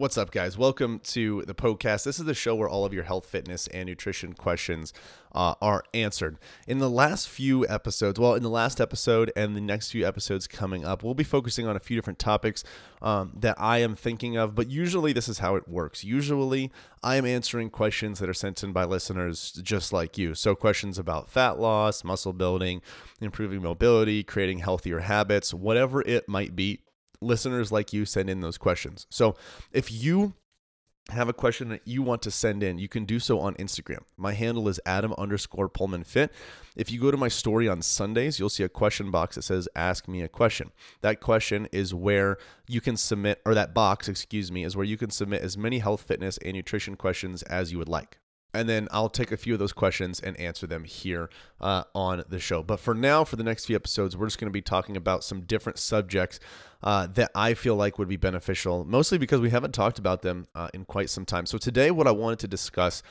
What's up, guys? Welcome to the Poecast. This is the show where all of your health, fitness, and nutrition questions uh, are answered. In the last few episodes, well, in the last episode and the next few episodes coming up, we'll be focusing on a few different topics um, that I am thinking of. But usually, this is how it works. Usually, I am answering questions that are sent in by listeners just like you. So, questions about fat loss, muscle building, improving mobility, creating healthier habits, whatever it might be listeners like you send in those questions. So if you have a question that you want to send in, you can do so on Instagram. My handle is Adam underscore Poehlmann Fit. If you go to my story on Sundays, you'll see a question box that says Ask Me a Question. That question is where you can submit, or that box, excuse me, is where you can submit as many health, fitness, and nutrition questions as you would like. And then I'll take a few of those questions and answer them here uh, on the show. But for now, for the next few episodes, we're just going to be talking about some different subjects uh, that I feel like would be beneficial, mostly because we haven't talked about them uh, in quite some time. So today, what I wanted to discuss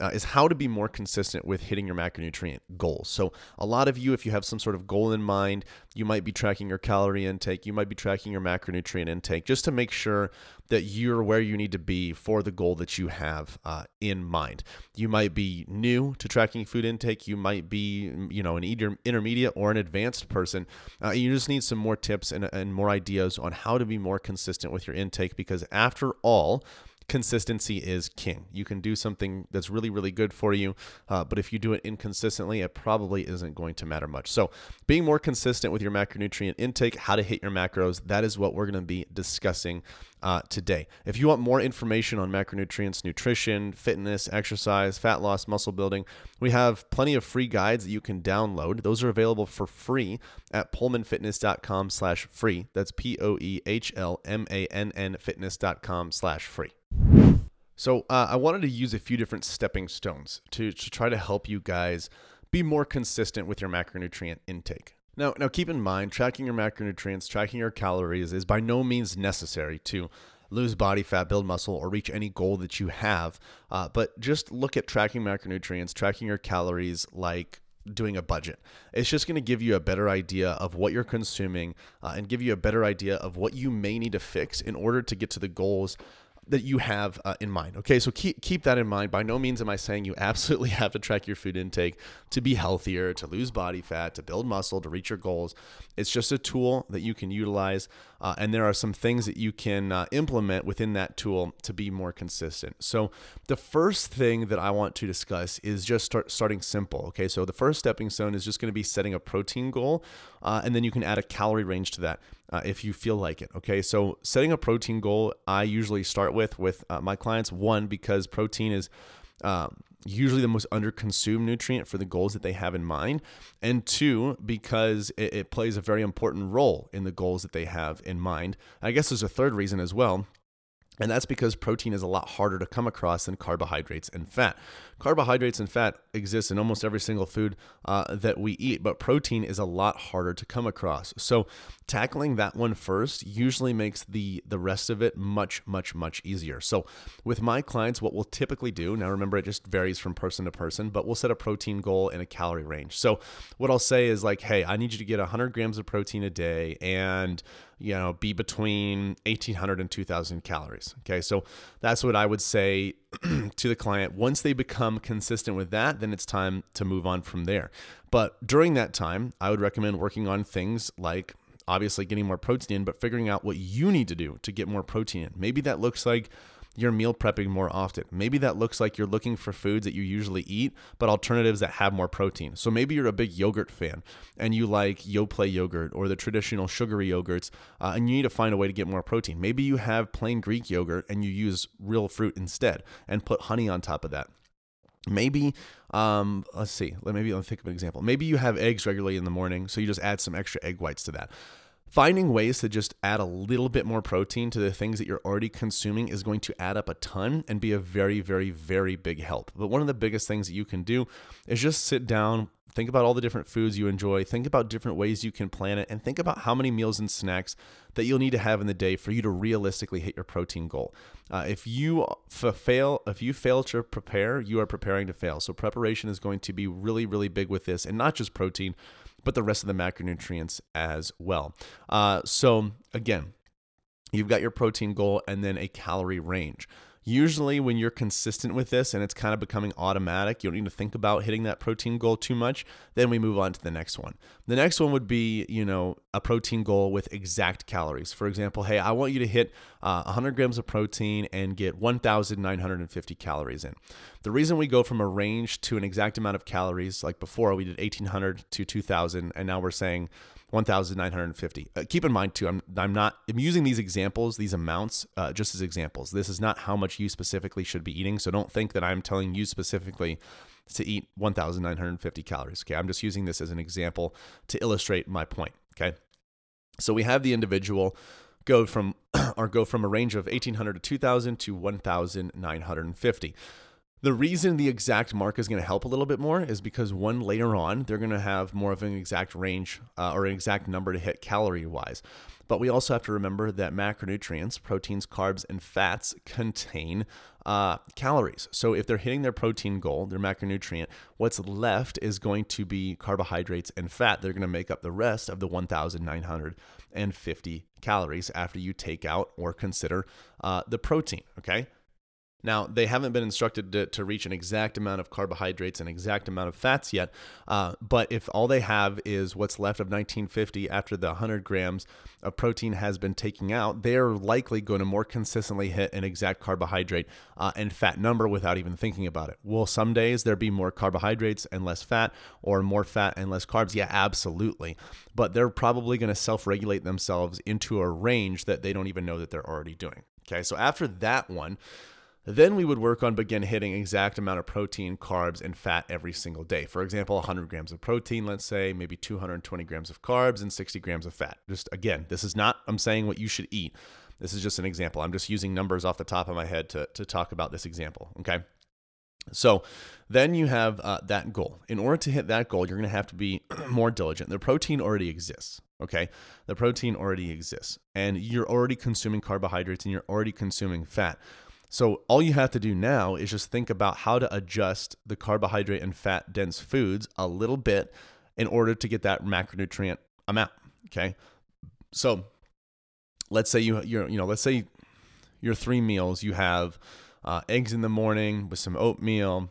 uh, is how to be more consistent with hitting your macronutrient goals. So, a lot of you, if you have some sort of goal in mind, you might be tracking your calorie intake, you might be tracking your macronutrient intake just to make sure that you're where you need to be for the goal that you have uh, in mind. You might be new to tracking food intake, you might be, you know, an intermediate or an advanced person. Uh, you just need some more tips and, and more ideas on how to be more consistent with your intake because, after all, consistency is king. You can do something that's really, really good for you, uh, but if you do it inconsistently, it probably isn't going to matter much. So, being more consistent with your macronutrient intake, how to hit your macros, that is what we're going to be discussing uh, today. If you want more information on macronutrients, nutrition, fitness, exercise, fat loss, muscle building, we have plenty of free guides that you can download. Those are available for free at poehlmannfitness.com slash free. That's P-O-E-H-L-M-A-N-N fitness.com slash free. So uh, I wanted to use a few different stepping stones to, to try to help you guys be more consistent with your macronutrient intake. Now, now keep in mind, tracking your macronutrients, tracking your calories is by no means necessary to lose body fat, build muscle, or reach any goal that you have. Uh, but just look at tracking macronutrients, tracking your calories like doing a budget. It's just going to give you a better idea of what you're consuming uh, and give you a better idea of what you may need to fix in order to get to the goals that you have uh, in mind. Okay, so keep keep that in mind. By no means am I saying you absolutely have to track your food intake to be healthier, to lose body fat, to build muscle, to reach your goals. It's just a tool that you can utilize, uh, and there are some things that you can uh, implement within that tool to be more consistent. So the first thing that I want to discuss is just start starting simple. Okay, so the first stepping stone is just going to be setting a protein goal, uh, and then you can add a calorie range to that uh, if you feel like it. Okay, so setting a protein goal, I usually start with with uh, my clients. One, because protein is um, usually the most underconsumed nutrient for the goals that they have in mind, and two, because it, it plays a very important role in the goals that they have in mind. I guess there's a third reason as well. And that's because protein is a lot harder to come across than carbohydrates and fat. Carbohydrates and fat exist in almost every single food uh, that we eat, but protein is a lot harder to come across. So tackling that one first usually makes the the rest of it much much much easier. So with my clients, what we'll typically do now, remember it just varies from person to person, but we'll set a protein goal and a calorie range. So what I'll say is like, hey, I need you to get 100 grams of protein a day and you know be between 1800 and 2000 calories okay so that's what i would say to the client. Once they become consistent with that, then it's time to move on from there. But during that time, I would recommend working on things like obviously getting more protein in, but figuring out what you need to do to get more protein in. Maybe that looks like you're meal prepping more often. Maybe that looks like you're looking for foods that you usually eat, but alternatives that have more protein. So maybe you're a big yogurt fan and you like Yoplait yogurt or the traditional sugary yogurts, uh, and you need to find a way to get more protein. Maybe you have plain Greek yogurt and you use real fruit instead and put honey on top of that. Maybe, um, let's see, maybe let me think of an example. Maybe you have eggs regularly in the morning, so you just add some extra egg whites to that finding ways to just add a little bit more protein to the things that you're already consuming is going to add up a ton and be a very, very, very big help. But one of the biggest things that you can do is just sit down Think about all the different foods you enjoy. Think about different ways you can plan it, and think about how many meals and snacks that you'll need to have in the day for you to realistically hit your protein goal. Uh, if you fail, if you fail to prepare, you are preparing to fail. So preparation is going to be really, really big with this, and not just protein, but the rest of the macronutrients as well. Uh, so again, you've got your protein goal and then a calorie range. Usually, when you're consistent with this and it's kind of becoming automatic, you don't need to think about hitting that protein goal too much. Then we move on to the next one. The next one would be, you know, a protein goal with exact calories. For example, hey, I want you to hit uh, 100 grams of protein and get 1,950 calories in. The reason we go from a range to an exact amount of calories, like before we did 1,800 to 2,000, and now we're saying 1,950. Uh, keep in mind too, I'm I'm not I'm using these examples, these amounts, uh, just as examples. This is not how much you specifically should be eating. So don't think that I'm telling you specifically to eat 1,950 calories. Okay, I'm just using this as an example to illustrate my point. Okay, so we have the individual go from or go from a range of 1,800 to 2,000 to 1,950. The reason the exact mark is going to help a little bit more is because one later on, they're going to have more of an exact range uh, or an exact number to hit calorie wise. But we also have to remember that macronutrients, proteins, carbs, and fats contain uh, calories. So if they're hitting their protein goal, their macronutrient, what's left is going to be carbohydrates and fat. They're going to make up the rest of the 1,950 calories after you take out or consider uh, the protein. Okay. Now, they haven't been instructed to, to reach an exact amount of carbohydrates and exact amount of fats yet, uh, but if all they have is what's left of 1950 after the 100 grams of protein has been taken out, they're likely going to more consistently hit an exact carbohydrate uh, and fat number without even thinking about it. Will some days there be more carbohydrates and less fat, or more fat and less carbs? Yeah, absolutely. But they're probably going to self regulate themselves into a range that they don't even know that they're already doing. Okay, so after that one, then we would work on begin hitting exact amount of protein, carbs, and fat every single day. For example, 100 grams of protein, let's say, maybe 220 grams of carbs and 60 grams of fat. Just again, this is not, I'm saying what you should eat. This is just an example. I'm just using numbers off the top of my head to, to talk about this example. Okay. So then you have uh, that goal. In order to hit that goal, you're going to have to be more diligent. The protein already exists. Okay. The protein already exists, and you're already consuming carbohydrates and you're already consuming fat. So all you have to do now is just think about how to adjust the carbohydrate and fat dense foods a little bit in order to get that macronutrient amount. Okay. So let's say you you're you know let's say your three meals you have uh, eggs in the morning with some oatmeal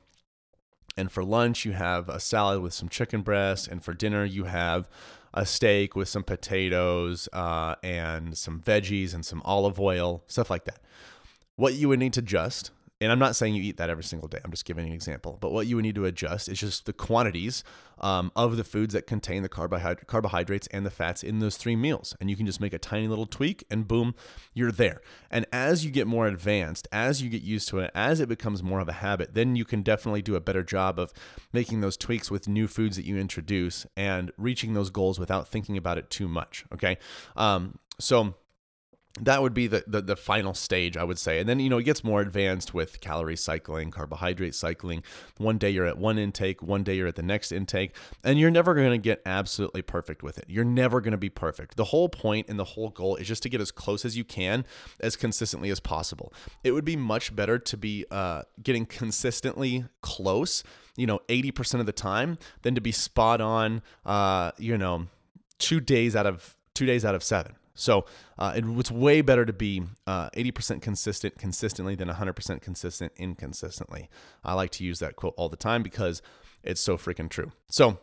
and for lunch you have a salad with some chicken breast and for dinner you have a steak with some potatoes uh, and some veggies and some olive oil stuff like that what you would need to adjust, and I'm not saying you eat that every single day, I'm just giving an example, but what you would need to adjust is just the quantities um, of the foods that contain the carbohydrate, carbohydrates and the fats in those three meals. And you can just make a tiny little tweak and boom, you're there. And as you get more advanced, as you get used to it, as it becomes more of a habit, then you can definitely do a better job of making those tweaks with new foods that you introduce and reaching those goals without thinking about it too much. Okay. Um, so, that would be the, the, the final stage i would say. And then you know it gets more advanced with calorie cycling carbohydrate cycling. One day you're at one intake one day you're at the next intake and you're never going to get absolutely perfect with it. You're never going to be perfect. The whole point and the whole goal is just to get as close as you can as consistently as possible. It would be much better to be uh, getting consistently close you know 80% of the time than to be spot on uh, you know two days out of two days out of seven so uh, it, it's way better to be uh, 80% consistent consistently than 100% consistent inconsistently. I like to use that quote all the time because it's so freaking true. So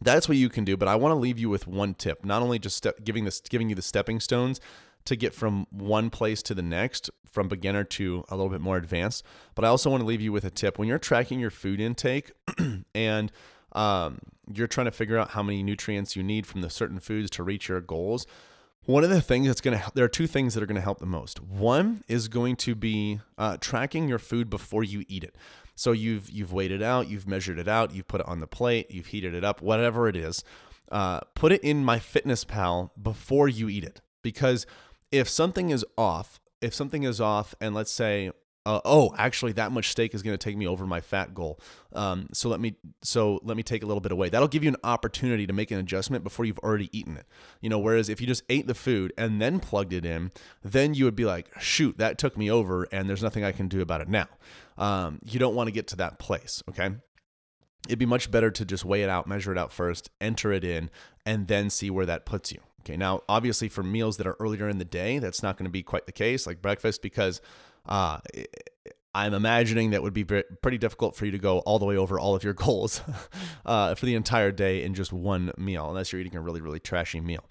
that's what you can do. But I want to leave you with one tip. Not only just step, giving this, giving you the stepping stones to get from one place to the next, from beginner to a little bit more advanced, but I also want to leave you with a tip. When you're tracking your food intake and um, you're trying to figure out how many nutrients you need from the certain foods to reach your goals one of the things that's going to there are two things that are going to help the most. One is going to be uh, tracking your food before you eat it. So you've you've weighed it out, you've measured it out, you've put it on the plate, you've heated it up, whatever it is. Uh, put it in MyFitnessPal before you eat it because if something is off, if something is off, and let's say uh, oh, actually, that much steak is going to take me over my fat goal. Um, so let me so let me take a little bit away. That'll give you an opportunity to make an adjustment before you've already eaten it. You know, whereas if you just ate the food and then plugged it in, then you would be like, shoot, that took me over, and there's nothing I can do about it now. Um, you don't want to get to that place. Okay it'd be much better to just weigh it out, measure it out first, enter it in, and then see where that puts you. Okay, now obviously for meals that are earlier in the day, that's not going to be quite the case, like breakfast, because uh, I'm imagining that would be pretty difficult for you to go all the way over all of your goals uh, for the entire day in just one meal, unless you're eating a really, really trashy meal.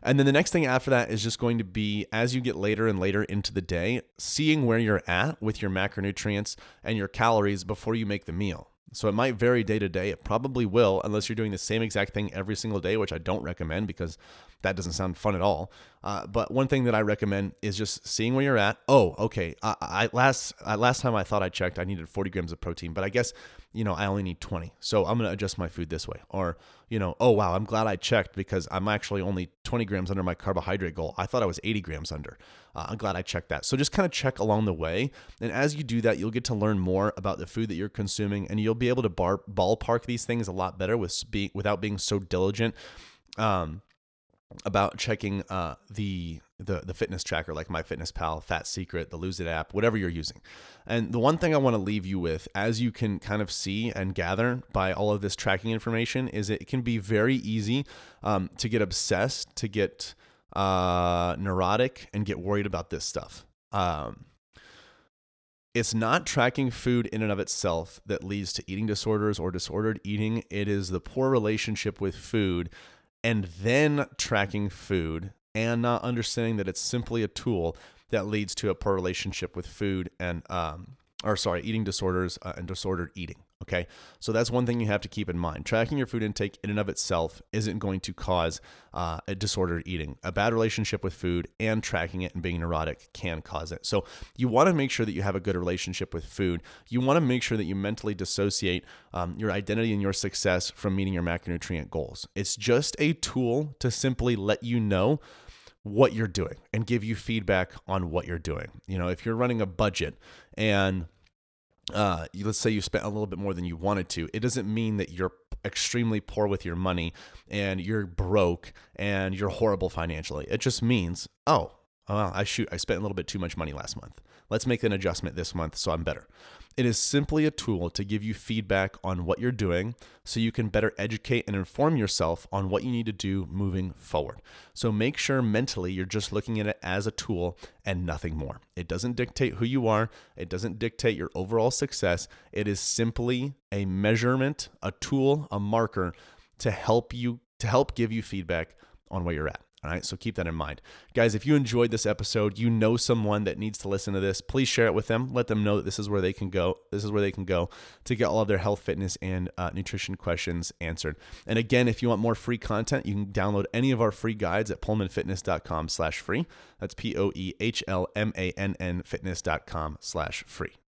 And then the next thing after that is just going to be as you get later and later into the day, seeing where you're at with your macronutrients and your calories before you make the meal. So it might vary day to day. It probably will, unless you're doing the same exact thing every single day, which I don't recommend because that doesn't sound fun at all. Uh, but one thing that I recommend is just seeing where you're at. Oh, okay. I, I last I, last time I thought I checked, I needed 40 grams of protein, but I guess you know I only need 20. So I'm gonna adjust my food this way. Or you know, oh wow, I'm glad I checked because I'm actually only 20 grams under my carbohydrate goal. I thought I was 80 grams under. Uh, I'm glad I checked that. So just kind of check along the way, and as you do that, you'll get to learn more about the food that you're consuming, and you'll be able to bar ballpark these things a lot better with being without being so diligent. Um, about checking uh, the the the fitness tracker like MyFitnessPal, Fat Secret, the Lose It app, whatever you're using. And the one thing I want to leave you with, as you can kind of see and gather by all of this tracking information, is it can be very easy um, to get obsessed, to get uh, neurotic, and get worried about this stuff. Um, it's not tracking food in and of itself that leads to eating disorders or disordered eating. It is the poor relationship with food and then tracking food and not understanding that it's simply a tool that leads to a poor relationship with food and um, or sorry, eating disorders uh, and disordered eating. Okay. So that's one thing you have to keep in mind. Tracking your food intake in and of itself isn't going to cause uh, a disordered eating. A bad relationship with food and tracking it and being neurotic can cause it. So you want to make sure that you have a good relationship with food. You want to make sure that you mentally dissociate um, your identity and your success from meeting your macronutrient goals. It's just a tool to simply let you know what you're doing and give you feedback on what you're doing. You know, if you're running a budget and uh, let's say you spent a little bit more than you wanted to, it doesn't mean that you're extremely poor with your money and you're broke and you're horrible financially. It just means, oh, well, I shoot, I spent a little bit too much money last month. Let's make an adjustment this month so I'm better. It is simply a tool to give you feedback on what you're doing so you can better educate and inform yourself on what you need to do moving forward. So make sure mentally you're just looking at it as a tool and nothing more. It doesn't dictate who you are, it doesn't dictate your overall success. It is simply a measurement, a tool, a marker to help you to help give you feedback on where you're at. All right, so keep that in mind. Guys, if you enjoyed this episode, you know someone that needs to listen to this, please share it with them. Let them know that this is where they can go. This is where they can go to get all of their health, fitness, and uh, nutrition questions answered. And again, if you want more free content, you can download any of our free guides at poehlmannfitness.com slash free. That's P-O-E-H-L-M-A-N-N fitness.com slash free.